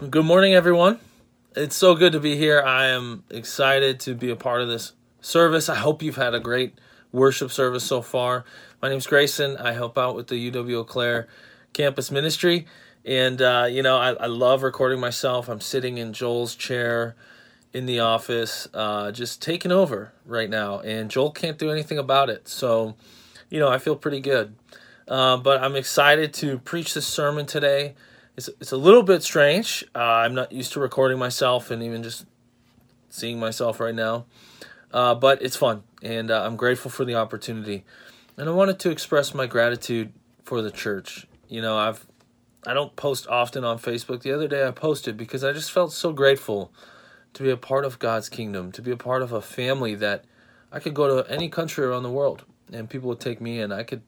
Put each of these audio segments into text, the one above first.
Good morning, everyone. It's so good to be here. I am excited to be a part of this service. I hope you've had a great worship service so far. My name's Grayson. I help out with the UW Eau Claire campus ministry. And, uh, you know, I, I, love recording myself. I'm sitting in Joel's chair in the office, uh, just taking over right now. And Joel can't do anything about it. So, you know, I feel pretty good. Uh, but I'm excited to preach this sermon today. It's, it's a little bit strange. Uh, I'm not used to recording myself and even just seeing myself right now. Uh, but it's fun, and uh, I'm grateful for the opportunity. And I wanted to express my gratitude for the church. You know, I've I don't post often on Facebook. The other day I posted because I just felt so grateful to be a part of God's kingdom, to be a part of a family that I could go to any country around the world and people would take me in. I could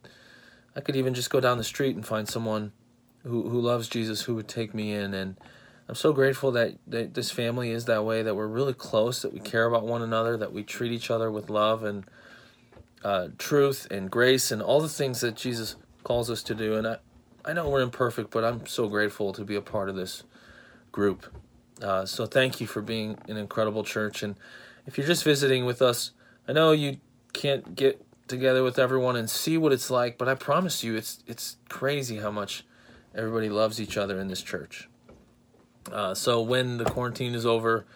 I could even just go down the street and find someone who, who loves Jesus who would take me in. And I'm so grateful that, that this family is that way, that we're really close, that we care about one another, that we treat each other with love and uh, truth and grace and all the things that Jesus calls us to do. And I, I know we're imperfect, but I'm so grateful to be a part of this group. Uh, so thank you for being an incredible church. And if you're just visiting with us, I know you can't get together with everyone and see what it's like. But I promise you, it's it's crazy how much everybody loves each other in this church. Uh, so when the quarantine is over,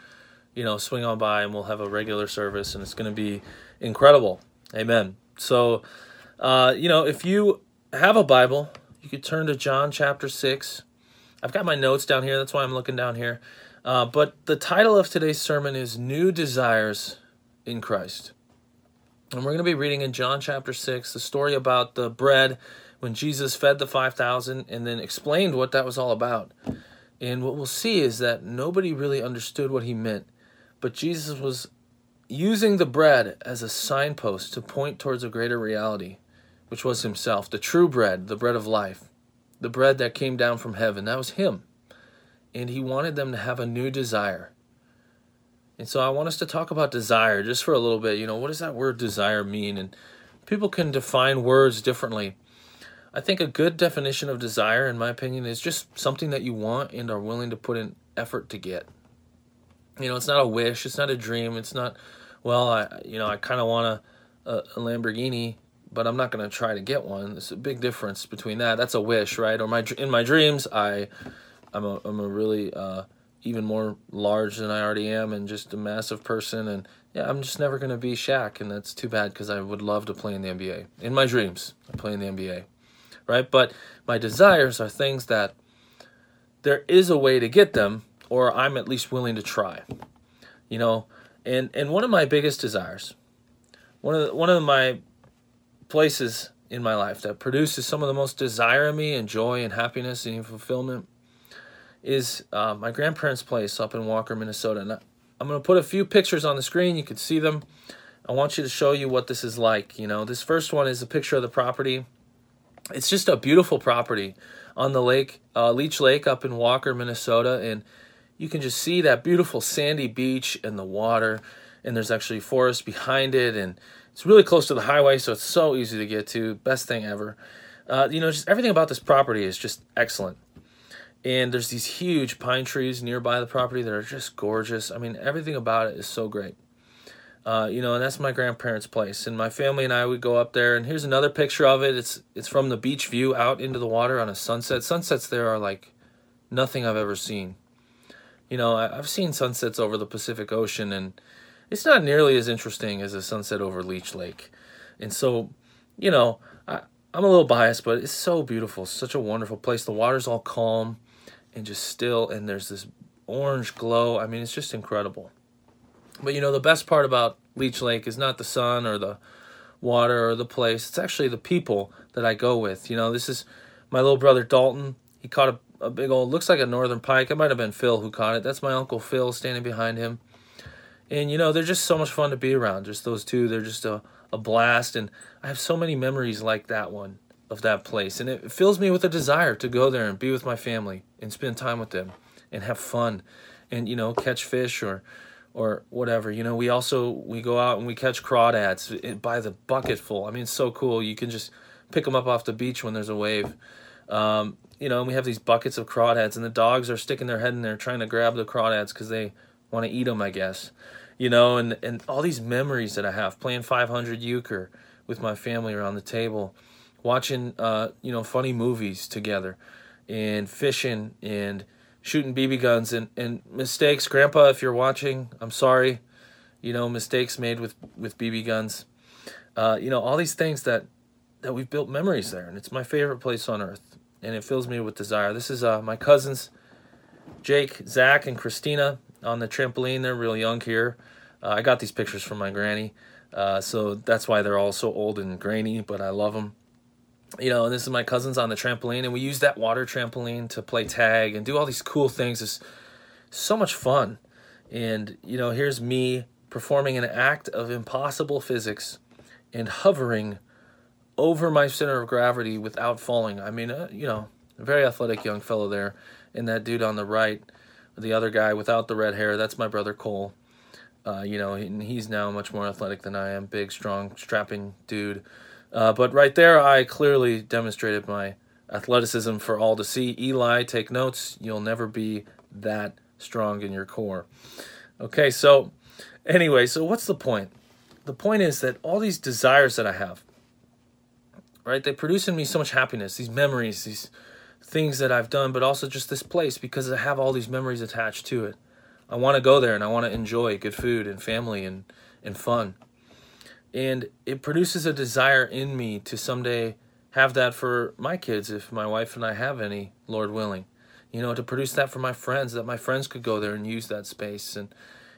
you know, swing on by and we'll have a regular service, and it's going to be incredible. Amen. So, uh, you know, if you have a Bible, you could turn to John chapter six. I've got my notes down here. That's why I'm looking down here. Uh, but the title of today's sermon is New Desires in Christ. And we're going to be reading in John chapter 6 the story about the bread when Jesus fed the 5,000 and then explained what that was all about. And what we'll see is that nobody really understood what he meant, but Jesus was using the bread as a signpost to point towards a greater reality, which was himself, the true bread, the bread of life, the bread that came down from heaven. That was him. And he wanted them to have a new desire and so I want us to talk about desire just for a little bit. You know, what does that word desire mean? And people can define words differently. I think a good definition of desire, in my opinion, is just something that you want and are willing to put in effort to get. You know, it's not a wish, it's not a dream, it's not, well, I, you know, I kind of want a, a, Lamborghini, but I'm not going to try to get one. There's a big difference between that. That's a wish, right? Or my in my dreams, I, I'm a, I'm a really uh, even more large than I already am and just a massive person. And yeah, I'm just never going to be Shaq. And that's too bad because I would love to play in the NBA. In my dreams, I play in the NBA. Right? But my desires are things that there is a way to get them, or I'm at least willing to try. You know, and and one of my biggest desires, one of the, one of my places in my life that produces some of the most desire in me and joy and happiness and fulfillment is uh, my grandparents' place up in Walker, Minnesota. And I'm going to put a few pictures on the screen. You can see them. I want you to show you what this is like. You know, this first one is a picture of the property. It's just a beautiful property on the lake, uh, Leech Lake up in Walker, Minnesota. And you can just see that beautiful sandy beach and the water. And there's actually forest behind it. And it's really close to the highway, so it's so easy to get to. Best thing ever. Uh, you know, just everything about this property is just excellent and there's these huge pine trees nearby the property that are just gorgeous. I mean, everything about it is so great. Uh, you know, and that's my grandparents' place, and my family and I would go up there. And here's another picture of it. It's it's from the beach view out into the water on a sunset. Sunsets there are like nothing I've ever seen. You know, I, I've seen sunsets over the Pacific Ocean, and it's not nearly as interesting as a sunset over Leech Lake. And so, you know, I, I'm a little biased, but it's so beautiful. Such a wonderful place. The water's all calm and just still and there's this orange glow. I mean, it's just incredible. But you know, the best part about Leech Lake is not the sun or the water or the place. It's actually the people that I go with. You know, this is my little brother Dalton. He caught a, a big old, looks like a northern pike. It might have been Phil who caught it. That's my uncle Phil standing behind him. And you know, they're just so much fun to be around. Just those two. They're just a, a blast. And I have so many memories like that one of that place. And it fills me with a desire to go there and be with my family and spend time with them and have fun and, you know, catch fish or or whatever. You know, we also we go out and we catch crawdads by the bucketful. I mean, it's so cool. You can just pick them up off the beach when there's a wave. Um, you know, and we have these buckets of crawdads, and the dogs are sticking their head in there trying to grab the crawdads because they want to eat them, I guess. You know, and, and all these memories that I have playing 500 euchre with my family around the table, watching, uh, you know, funny movies together, and fishing and shooting BB guns and, and mistakes. Grandpa, if you're watching, I'm sorry. You know, mistakes made with, with BB guns. Uh, you know, all these things that, that we've built memories there, and it's my favorite place on earth and it fills me with desire. This is uh, my cousins, Jake, Zach, and Christina on the trampoline. They're real young here. Uh, I got these pictures from my granny, uh, so that's why they're all so old and grainy, but I love them. You know, this is my cousins on the trampoline, and we use that water trampoline to play tag and do all these cool things. It's so much fun. And, you know, here's me performing an act of impossible physics and hovering over my center of gravity without falling. I mean, uh, you know, a very athletic young fellow there. And that dude on the right, the other guy without the red hair, that's my brother Cole. Uh, you know, and he's now much more athletic than I am. Big, strong, strapping dude. Uh, but right there, I clearly demonstrated my athleticism for all to see. Eli, take notes. You'll never be that strong in your core. Okay, so anyway, so what's the point? The point is that all these desires that I have, right? They produce in me so much happiness, these memories, these things that I've done, but also just this place because I have all these memories attached to it. I want to go there and I want to enjoy good food and family and, and fun. And it produces a desire in me to someday have that for my kids if my wife and I have any, Lord willing. You know, to produce that for my friends, that my friends could go there and use that space. And,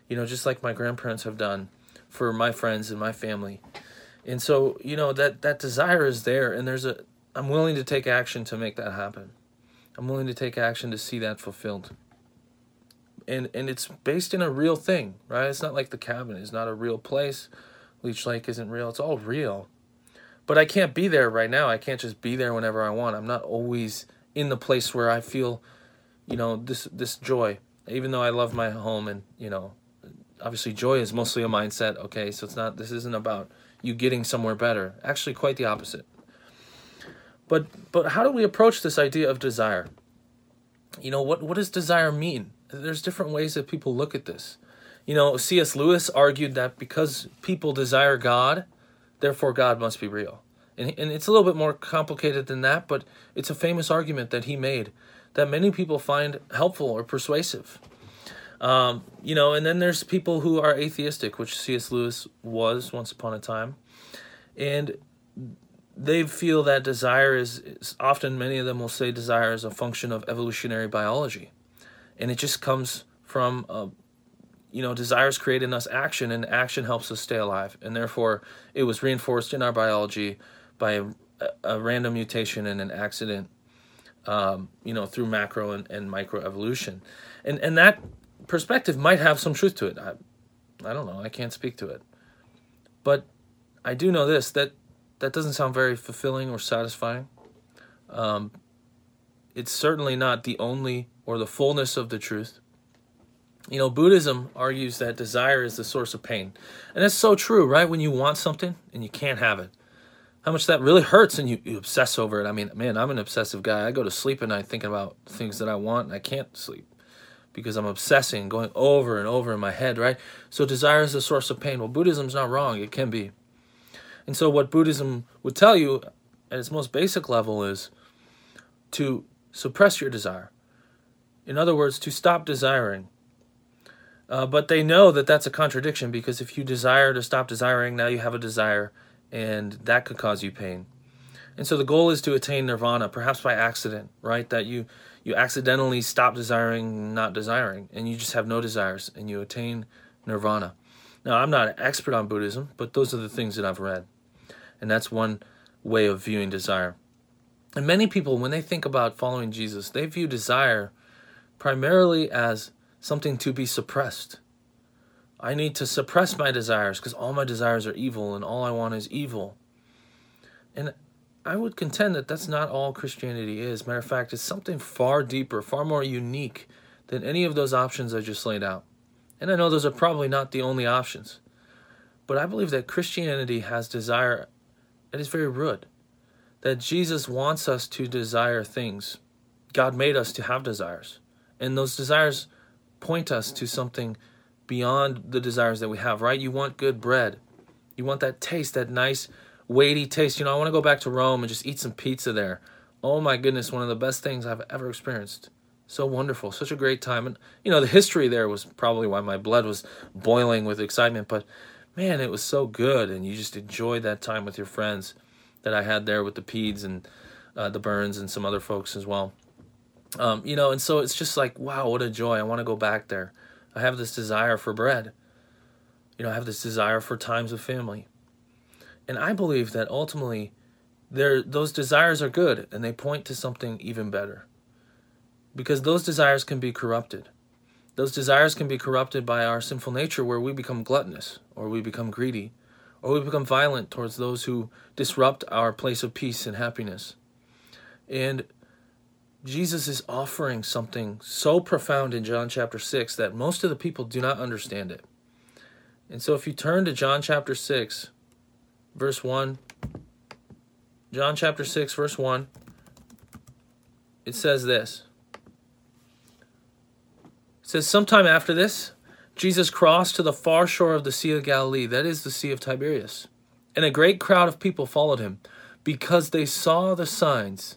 you know, just like my grandparents have done for my friends and my family. And so you know that that desire is there and there's a i'm willing to take action to make that happen. I'm willing to take action to see that fulfilled. And and it's based in a real thing right? It's not like the cabin is not a real place leech lake isn't real it's all real but i can't be there right now i can't just be there whenever i want i'm not always in the place where i feel you know this this joy even though i love my home and you know obviously joy is mostly a mindset okay so it's not this isn't about you getting somewhere better. Actually, quite the opposite. But but how do we approach this idea of desire? You know, what what does desire mean? There's different ways that people look at this. You know, C.S. Lewis argued that because people desire God, therefore God must be real. And, and it's a little bit more complicated than that, but it's a famous argument that he made that many people find helpful or persuasive. Um, you know, and then there's people who are atheistic, which C.S. Lewis was once upon a time, and they feel that desire is, is, often many of them will say desire is a function of evolutionary biology, and it just comes from uh, you know desires create in us action, and action helps us stay alive, and therefore it was reinforced in our biology by a, a random mutation and an accident. Um, you know, through macro and, and micro evolution, and and that perspective might have some truth to it. I, I don't know. I can't speak to it. But I do know this that that doesn't sound very fulfilling or satisfying. Um, it's certainly not the only or the fullness of the truth. You know, Buddhism argues that desire is the source of pain. And that's so true, right? When you want something and you can't have it, how much that really hurts and you, you obsess over it. I mean, man, I'm an obsessive guy. I go to sleep at night thinking about things that I want and I can't sleep because I'm obsessing, going over and over in my head, right? So desire is the source of pain. Well, Buddhism's not wrong, it can be. And so what Buddhism would tell you at its most basic level is to suppress your desire. In other words, to stop desiring. Uh, but they know that that's a contradiction because if you desire to stop desiring, now you have a desire, and that could cause you pain. And so the goal is to attain nirvana, perhaps by accident, right? That you you accidentally stop desiring not desiring and you just have no desires and you attain nirvana. Now, I'm not an expert on Buddhism, but those are the things that I've read. And that's one way of viewing desire. And many people, when they think about following Jesus, they view desire primarily as something to be suppressed. I need to suppress my desires because all my desires are evil and all I want is evil. And I would contend that that's not all Christianity is. Matter of fact, it's something far deeper, far more unique than any of those options I just laid out. And I know those are probably not the only options. But I believe that Christianity has desire at its very root. that Jesus wants us to desire things. God made us to have desires. And those desires point us to something beyond the desires that we have, right? You want good bread. You want that taste, that nice, weighty taste. You know, I want to go back to Rome and just eat some pizza there. Oh my goodness, one of the best things I've ever experienced. So wonderful, such a great time. And, you know, the history there was probably why my blood was boiling with excitement, but man, it was so good. And you just enjoyed that time with your friends that I had there with the Peds and uh, the Burns and some other folks as well. Um, you know, and so it's just like, wow, what a joy. I want to go back there. I have this desire for bread. You know, I have this desire for times of family. And I believe that ultimately there those desires are good and they point to something even better. Because those desires can be corrupted. Those desires can be corrupted by our sinful nature where we become gluttonous or we become greedy or we become violent towards those who disrupt our place of peace and happiness. And Jesus is offering something so profound in John chapter 6 that most of the people do not understand it. And so if you turn to John chapter 6, verse 1, John chapter 6, verse 1, it says this. It says, Sometime after this, Jesus crossed to the far shore of the Sea of Galilee, that is the Sea of Tiberias. And a great crowd of people followed him because they saw the signs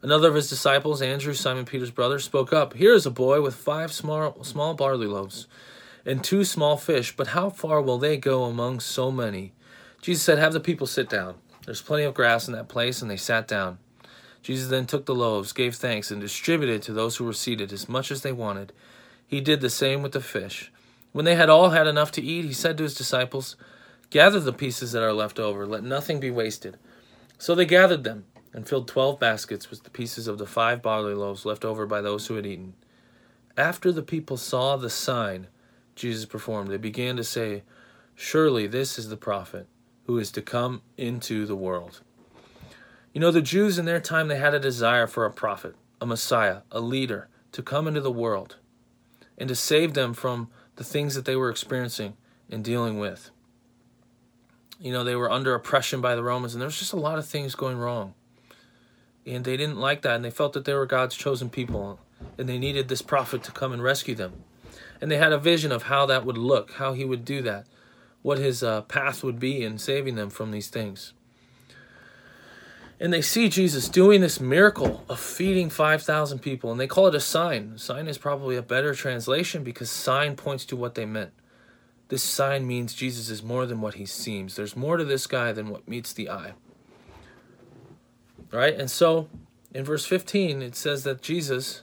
Another of his disciples, Andrew, Simon Peter's brother, spoke up. Here is a boy with five small, small barley loaves and two small fish, but how far will they go among so many? Jesus said, Have the people sit down. There's plenty of grass in that place, and they sat down. Jesus then took the loaves, gave thanks, and distributed to those who were seated as much as they wanted. He did the same with the fish. When they had all had enough to eat, he said to his disciples, Gather the pieces that are left over, let nothing be wasted. So they gathered them and filled twelve baskets with the pieces of the five barley loaves left over by those who had eaten. After the people saw the sign Jesus performed, they began to say, Surely this is the prophet who is to come into the world. You know, the Jews in their time, they had a desire for a prophet, a Messiah, a leader to come into the world and to save them from the things that they were experiencing and dealing with. You know, they were under oppression by the Romans, and there was just a lot of things going wrong and they didn't like that and they felt that they were God's chosen people and they needed this prophet to come and rescue them. And they had a vision of how that would look, how he would do that, what his uh, path would be in saving them from these things. And they see Jesus doing this miracle of feeding 5,000 people, and they call it a sign. Sign is probably a better translation because sign points to what they meant. This sign means Jesus is more than what he seems. There's more to this guy than what meets the eye. Right? And so in verse 15, it says that Jesus,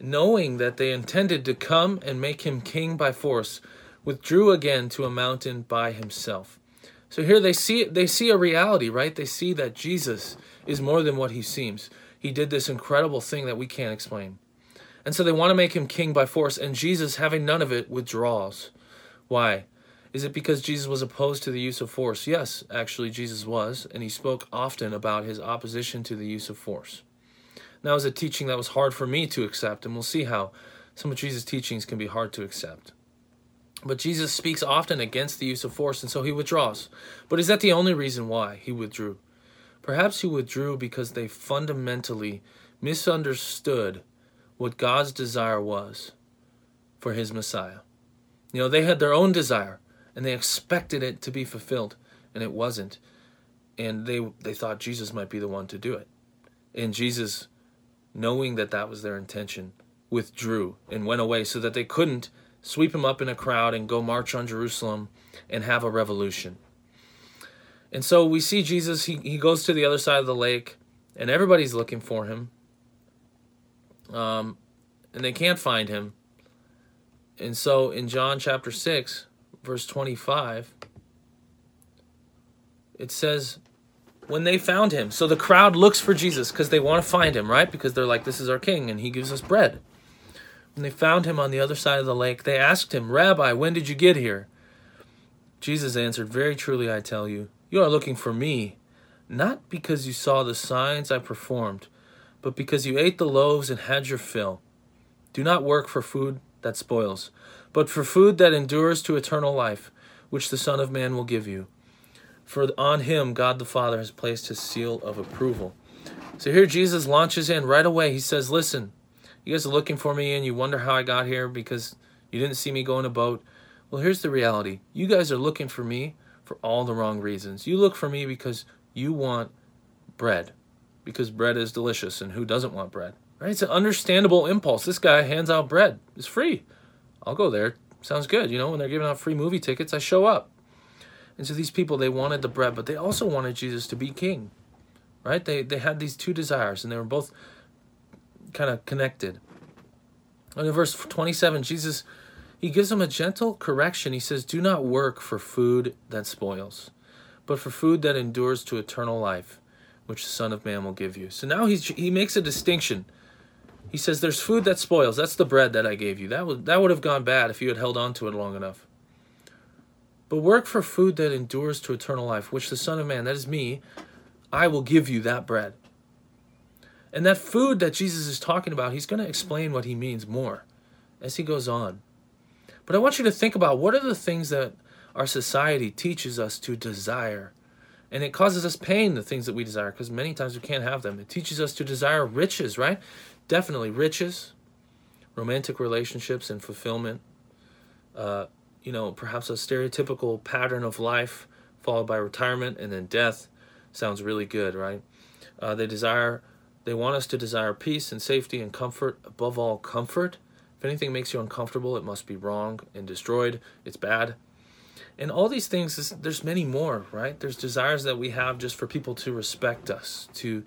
knowing that they intended to come and make him king by force, withdrew again to a mountain by himself. So here they see they see a reality, right? They see that Jesus is more than what he seems. He did this incredible thing that we can't explain. And so they want to make him king by force, and Jesus, having none of it, withdraws. Why? Is it because Jesus was opposed to the use of force? Yes, actually, Jesus was, and he spoke often about his opposition to the use of force. That was a teaching that was hard for me to accept, and we'll see how some of Jesus' teachings can be hard to accept. But Jesus speaks often against the use of force, and so he withdraws. But is that the only reason why he withdrew? Perhaps he withdrew because they fundamentally misunderstood what God's desire was for his Messiah. You know, they had their own desire and they expected it to be fulfilled and it wasn't. And they they thought Jesus might be the one to do it. And Jesus knowing that that was their intention withdrew and went away so that they couldn't sweep him up in a crowd and go march on Jerusalem and have a revolution. And so we see Jesus he, he goes to the other side of the lake and everybody's looking for him. Um, and they can't find him. And so in John chapter 6 verse 25, it says, when they found him. So the crowd looks for Jesus because they want to find him, right? Because they're like, this is our king and he gives us bread. When they found him on the other side of the lake, they asked him, Rabbi, when did you get here? Jesus answered, Very truly I tell you, you are looking for me, not because you saw the signs I performed, but because you ate the loaves and had your fill. Do not work for food that spoils, but for food that endures to eternal life, which the Son of Man will give you. For on him God the Father has placed his seal of approval. So here Jesus launches in right away. He says, Listen, you guys are looking for me and you wonder how I got here because you didn't see me go in a boat. Well, here's the reality you guys are looking for me for all the wrong reasons. You look for me because you want bread, because bread is delicious, and who doesn't want bread? Right? It's an understandable impulse. This guy hands out bread, it's free. I'll go there. Sounds good. You know, when they're giving out free movie tickets, I show up. And so these people, they wanted the bread, but they also wanted Jesus to be king. Right? They they had these two desires, and they were both kind of connected. And in verse 27, Jesus he gives them a gentle correction. He says, Do not work for food that spoils, but for food that endures to eternal life, which the Son of Man will give you. So now he's, he makes a distinction. He says, There's food that spoils. That's the bread that I gave you. That would, that would have gone bad if you had held on to it long enough. But work for food that endures to eternal life, which the Son of Man, that is me, I will give you that bread. And that food that Jesus is talking about, he's going to explain what he means more as he goes on. But I want you to think about what are the things that our society teaches us to desire. And it causes us pain, the things that we desire, because many times we can't have them. It teaches us to desire riches, right? Definitely riches, romantic relationships and fulfillment. Uh, you know, perhaps a stereotypical pattern of life followed by retirement and then death sounds really good, right? Uh, they desire, they want us to desire peace and safety and comfort, above all, comfort if anything makes you uncomfortable, it must be wrong and destroyed. It's bad. And all these things, there's many more, right? There's desires that we have just for people to respect us, to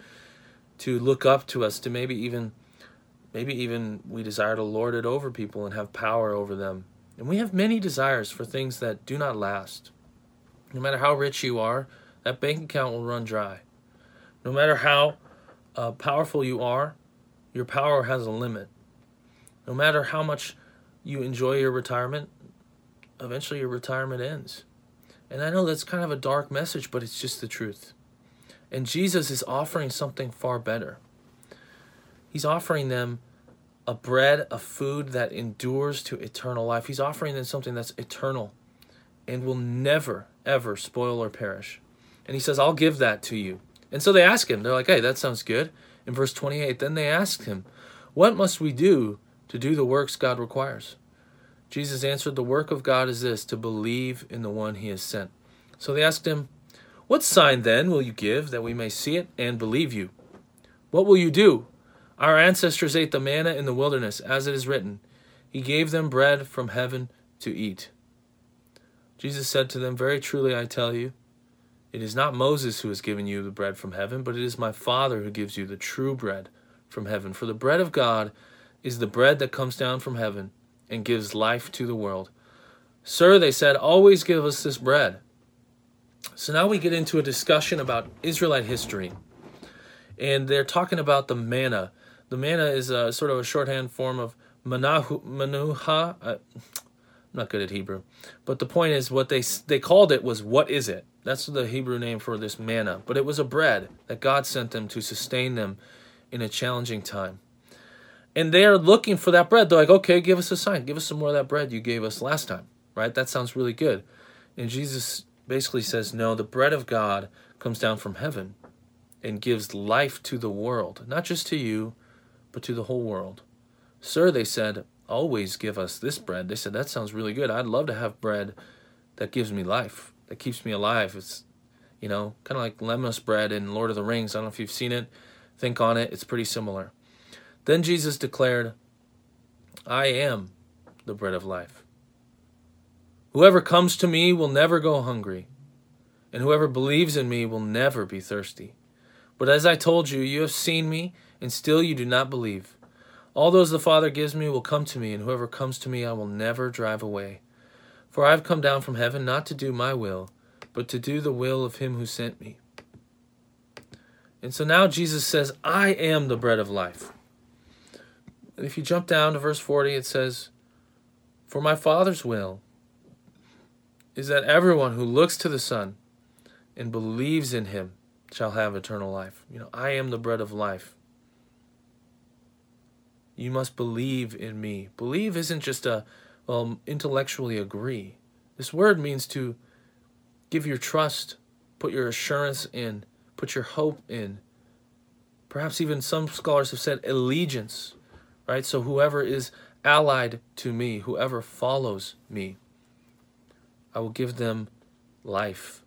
to look up to us, to maybe even maybe even we desire to lord it over people and have power over them. And we have many desires for things that do not last. No matter how rich you are, that bank account will run dry. No matter how uh, powerful you are, your power has a limit. No matter how much you enjoy your retirement, eventually your retirement ends. And I know that's kind of a dark message, but it's just the truth. And Jesus is offering something far better. He's offering them a bread, a food that endures to eternal life. He's offering them something that's eternal and will never, ever spoil or perish. And he says, I'll give that to you. And so they ask him, they're like, hey, that sounds good. In verse 28, then they ask him, What must we do to do the works God requires. Jesus answered, The work of God is this, to believe in the one he has sent. So they asked him, What sign then will you give that we may see it and believe you? What will you do? Our ancestors ate the manna in the wilderness, as it is written, He gave them bread from heaven to eat. Jesus said to them, Very truly I tell you, it is not Moses who has given you the bread from heaven, but it is my Father who gives you the true bread from heaven. For the bread of God is the bread that comes down from heaven and gives life to the world. Sir, they said, always give us this bread. So now we get into a discussion about Israelite history. And they're talking about the manna. The manna is a, sort of a shorthand form of manahu, manuha. Uh, I'm not good at Hebrew. But the point is, what they, they called it was, what is it? That's the Hebrew name for this manna. But it was a bread that God sent them to sustain them in a challenging time and they're looking for that bread. They're like, okay, give us a sign. Give us some more of that bread you gave us last time, right? That sounds really good. And Jesus basically says, no, the bread of God comes down from heaven and gives life to the world, not just to you, but to the whole world. Sir, they said, always give us this bread. They said, that sounds really good. I'd love to have bread that gives me life, that keeps me alive. It's, you know, kind of like lembas bread in Lord of the Rings. I don't know if you've seen it. Think on it. It's pretty similar. Then Jesus declared, I am the bread of life. Whoever comes to me will never go hungry, and whoever believes in me will never be thirsty. But as I told you, you have seen me, and still you do not believe. All those the Father gives me will come to me, and whoever comes to me I will never drive away. For I have come down from heaven not to do my will, but to do the will of him who sent me. And so now Jesus says, I am the bread of life. And if you jump down to verse 40, it says, For my Father's will is that everyone who looks to the Son and believes in him shall have eternal life. You know, I am the bread of life. You must believe in me. Believe isn't just a, well, intellectually agree. This word means to give your trust, put your assurance in, put your hope in. Perhaps even some scholars have said allegiance, right? So whoever is allied to me, whoever follows me, I will give them life.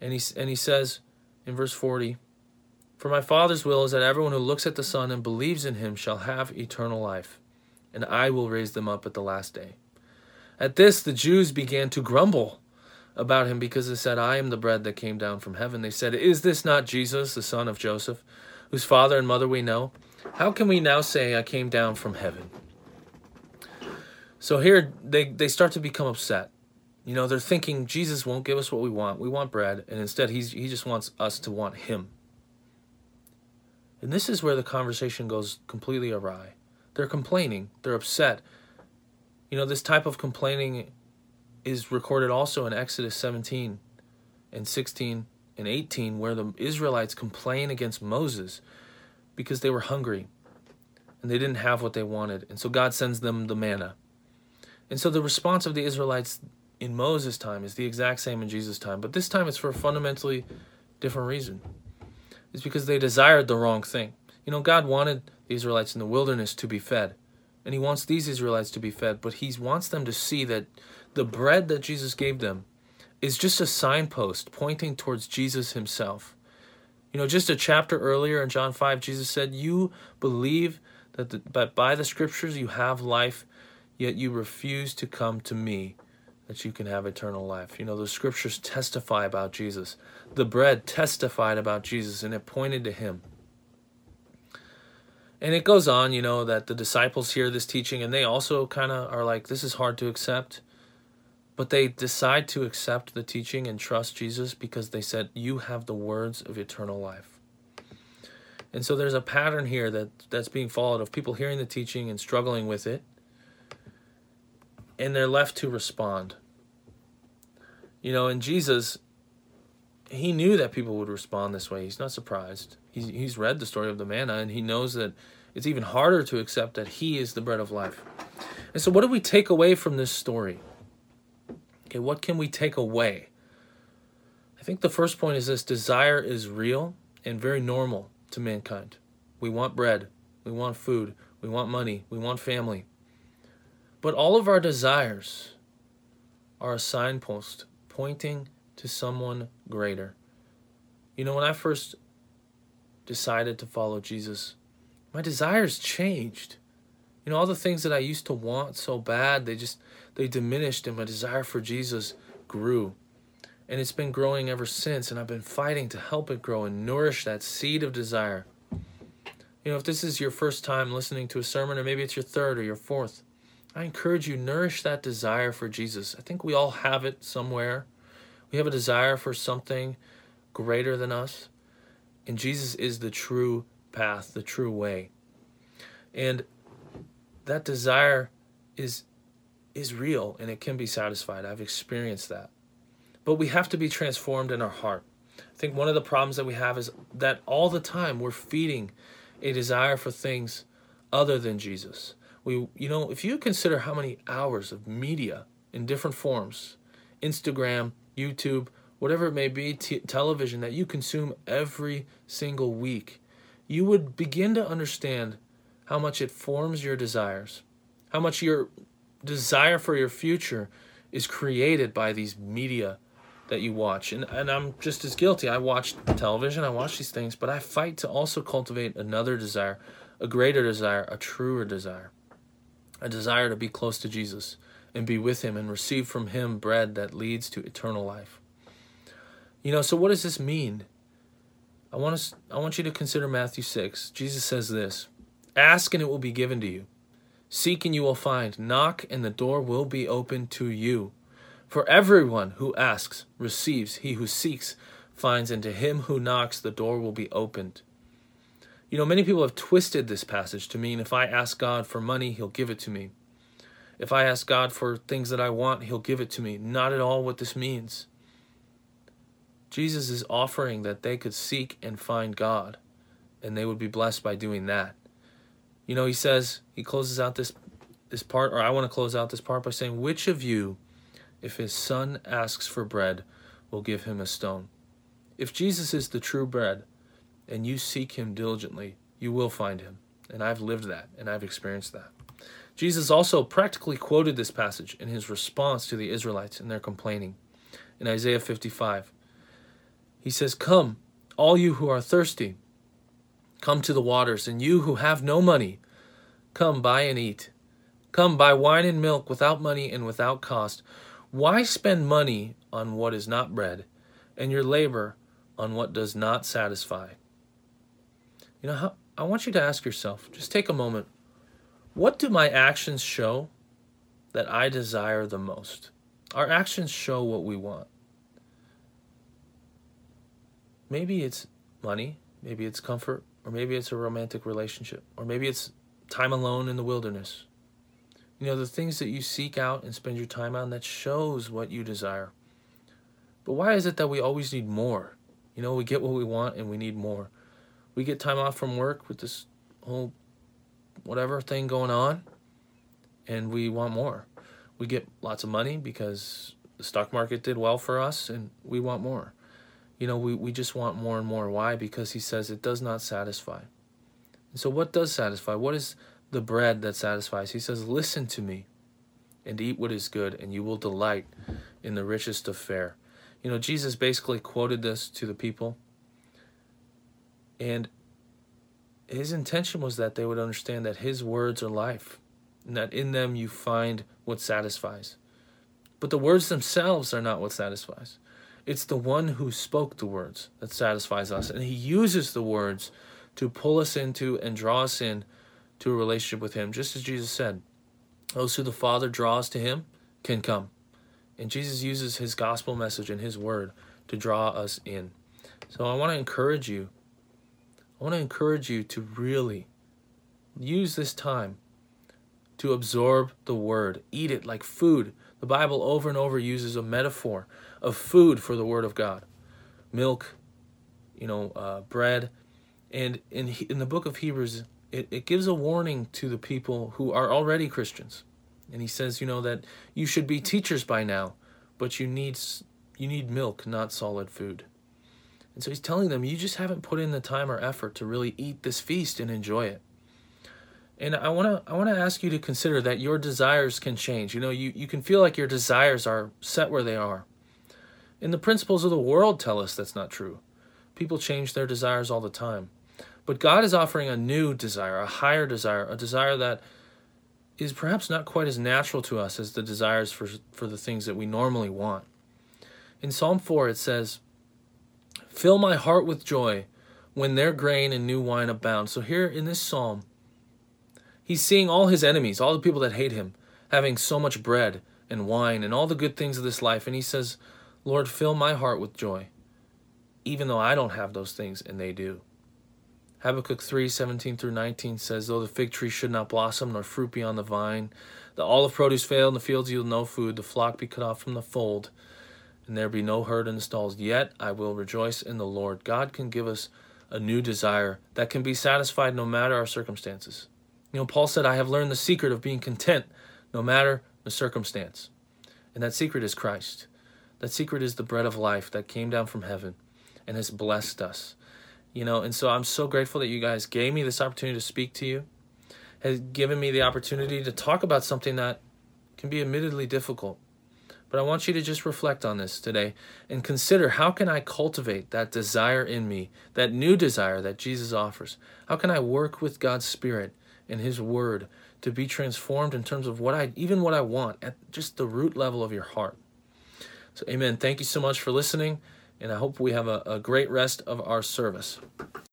And he, and he says in verse 40, For my Father's will is that everyone who looks at the Son and believes in him shall have eternal life, and I will raise them up at the last day. At this, the Jews began to grumble about him because they said, I am the bread that came down from heaven. They said, Is this not Jesus, the son of Joseph, whose father and mother we know? How can we now say, I came down from heaven? So here they, they start to become upset. You know, they're thinking Jesus won't give us what we want. We want bread, and instead he's he just wants us to want him. And this is where the conversation goes completely awry. They're complaining, they're upset. You know, this type of complaining is recorded also in Exodus 17 and 16 and 18 where the Israelites complain against Moses because they were hungry and they didn't have what they wanted. And so God sends them the manna. And so the response of the Israelites in Moses' time is the exact same in Jesus' time, but this time it's for a fundamentally different reason. It's because they desired the wrong thing. You know, God wanted the Israelites in the wilderness to be fed, and He wants these Israelites to be fed, but He wants them to see that the bread that Jesus gave them is just a signpost pointing towards Jesus Himself. You know, just a chapter earlier in John 5, Jesus said, You believe that, the, that by the scriptures you have life, yet you refuse to come to me that you can have eternal life. You know, the scriptures testify about Jesus. The bread testified about Jesus and it pointed to him. And it goes on, you know, that the disciples hear this teaching and they also kind of are like, this is hard to accept. But they decide to accept the teaching and trust Jesus because they said, You have the words of eternal life. And so there's a pattern here that, that's being followed of people hearing the teaching and struggling with it and they're left to respond. You know, and Jesus, he knew that people would respond this way. He's not surprised. He's, he's read the story of the manna, and he knows that it's even harder to accept that he is the bread of life. And so, what do we take away from this story? Okay, what can we take away? I think the first point is this desire is real and very normal to mankind. We want bread, we want food, we want money, we want family. But all of our desires are a signpost pointing to someone greater. You know, when I first decided to follow Jesus, my desires changed. You know, all the things that I used to want so bad, they just they diminished and my desire for Jesus grew. And it's been growing ever since and I've been fighting to help it grow and nourish that seed of desire. You know, if this is your first time listening to a sermon or maybe it's your third or your fourth, I encourage you nourish that desire for Jesus. I think we all have it somewhere. We have a desire for something greater than us. And Jesus is the true path, the true way. And that desire is is real and it can be satisfied. I've experienced that. But we have to be transformed in our heart. I think one of the problems that we have is that all the time we're feeding a desire for things other than Jesus we you know if you consider how many hours of media in different forms instagram youtube whatever it may be t- television that you consume every single week you would begin to understand how much it forms your desires how much your desire for your future is created by these media that you watch. And, and i'm just as guilty. I watch television i watch these things but i fight to also cultivate another desire a greater desire a truer desire a desire to be close to Jesus and be with him and receive from him bread that leads to eternal life. You know, so what does this mean? I want us I want you to consider Matthew 6. Jesus says this, "Ask and it will be given to you. Seek and you will find. Knock and the door will be opened to you. For everyone who asks receives, he who seeks finds, and to him who knocks the door will be opened." You know, many people have twisted this passage to mean if I ask God for money, He'll give it to me. If I ask God for things that I want, He'll give it to me. Not at all what this means. Jesus is offering that they could seek and find God, and they would be blessed by doing that. You know, He says, He closes out this this part, or I want to close out this part by saying, Which of you, if his son asks for bread, will give him a stone? If Jesus is the true bread, and you seek him diligently, you will find him. And I've lived that, and I've experienced that. Jesus also practically quoted this passage in his response to the Israelites and their complaining. In Isaiah 55, he says, Come, all you who are thirsty, come to the waters, and you who have no money, come buy and eat. Come, buy wine and milk without money and without cost. Why spend money on what is not bread, and your labor on what does not satisfy? You know, I want you to ask yourself, just take a moment, what do my actions show that I desire the most? Our actions show what we want. Maybe it's money, maybe it's comfort, or maybe it's a romantic relationship, or maybe it's time alone in the wilderness, you know, the things that you seek out and spend your time on, that shows what you desire. But why is it that we always need more? You know, we get what we want and we need more. We get time off from work with this whole whatever thing going on and we want more. We get lots of money because the stock market did well for us and we want more. You know, we, we just want more and more. Why? Because he says it does not satisfy. And so, what does satisfy? What is the bread that satisfies. He says, Listen to me and eat what is good, and you will delight in the richest of fare. You know, Jesus basically quoted this to the people, and his intention was that they would understand that his words are life, and that in them you find what satisfies. But the words themselves are not what satisfies. It's the one who spoke the words that satisfies us, and he uses the words to pull us into and draw us in to a relationship with Him, just as Jesus said. Those who the Father draws to Him can come. And Jesus uses His gospel message and His word to draw us in. So I want to encourage you. I want to encourage you to really use this time to absorb the word, eat it like food. The Bible over and over uses a metaphor of food for the word of God milk, you know, uh, bread. And in, in the book of Hebrews, it, it gives a warning to the people who are already Christians. And he says, you know, that you should be teachers by now, but you need you need milk, not solid food. And so he's telling them, you just haven't put in the time or effort to really eat this feast and enjoy it. And I want to I want to ask you to consider that your desires can change. You know, you, you can feel like your desires are set where they are. And the principles of the world tell us that's not true. People change their desires all the time. But God is offering a new desire, a higher desire, a desire that is perhaps not quite as natural to us as the desires for, for the things that we normally want. In Psalm 4, it says, Fill my heart with joy when their grain and new wine abound. So, here in this psalm, he's seeing all his enemies, all the people that hate him, having so much bread and wine and all the good things of this life. And he says, Lord, fill my heart with joy, even though I don't have those things and they do. Habakkuk 3 17 through 19 says, Though the fig tree should not blossom, nor fruit be on the vine, the olive produce fail, and the fields yield no food, the flock be cut off from the fold, and there be no herd in the stalls, yet I will rejoice in the Lord. God can give us a new desire that can be satisfied no matter our circumstances. You know, Paul said, I have learned the secret of being content no matter the circumstance. And that secret is Christ. That secret is the bread of life that came down from heaven and has blessed us you know and so i'm so grateful that you guys gave me this opportunity to speak to you has given me the opportunity to talk about something that can be admittedly difficult but i want you to just reflect on this today and consider how can i cultivate that desire in me that new desire that jesus offers? How can i work with god's spirit and his word to be transformed in terms of what i even what i want at just the root level of your heart? So amen. Thank you so much for listening and I hope we have a, a great rest of our service.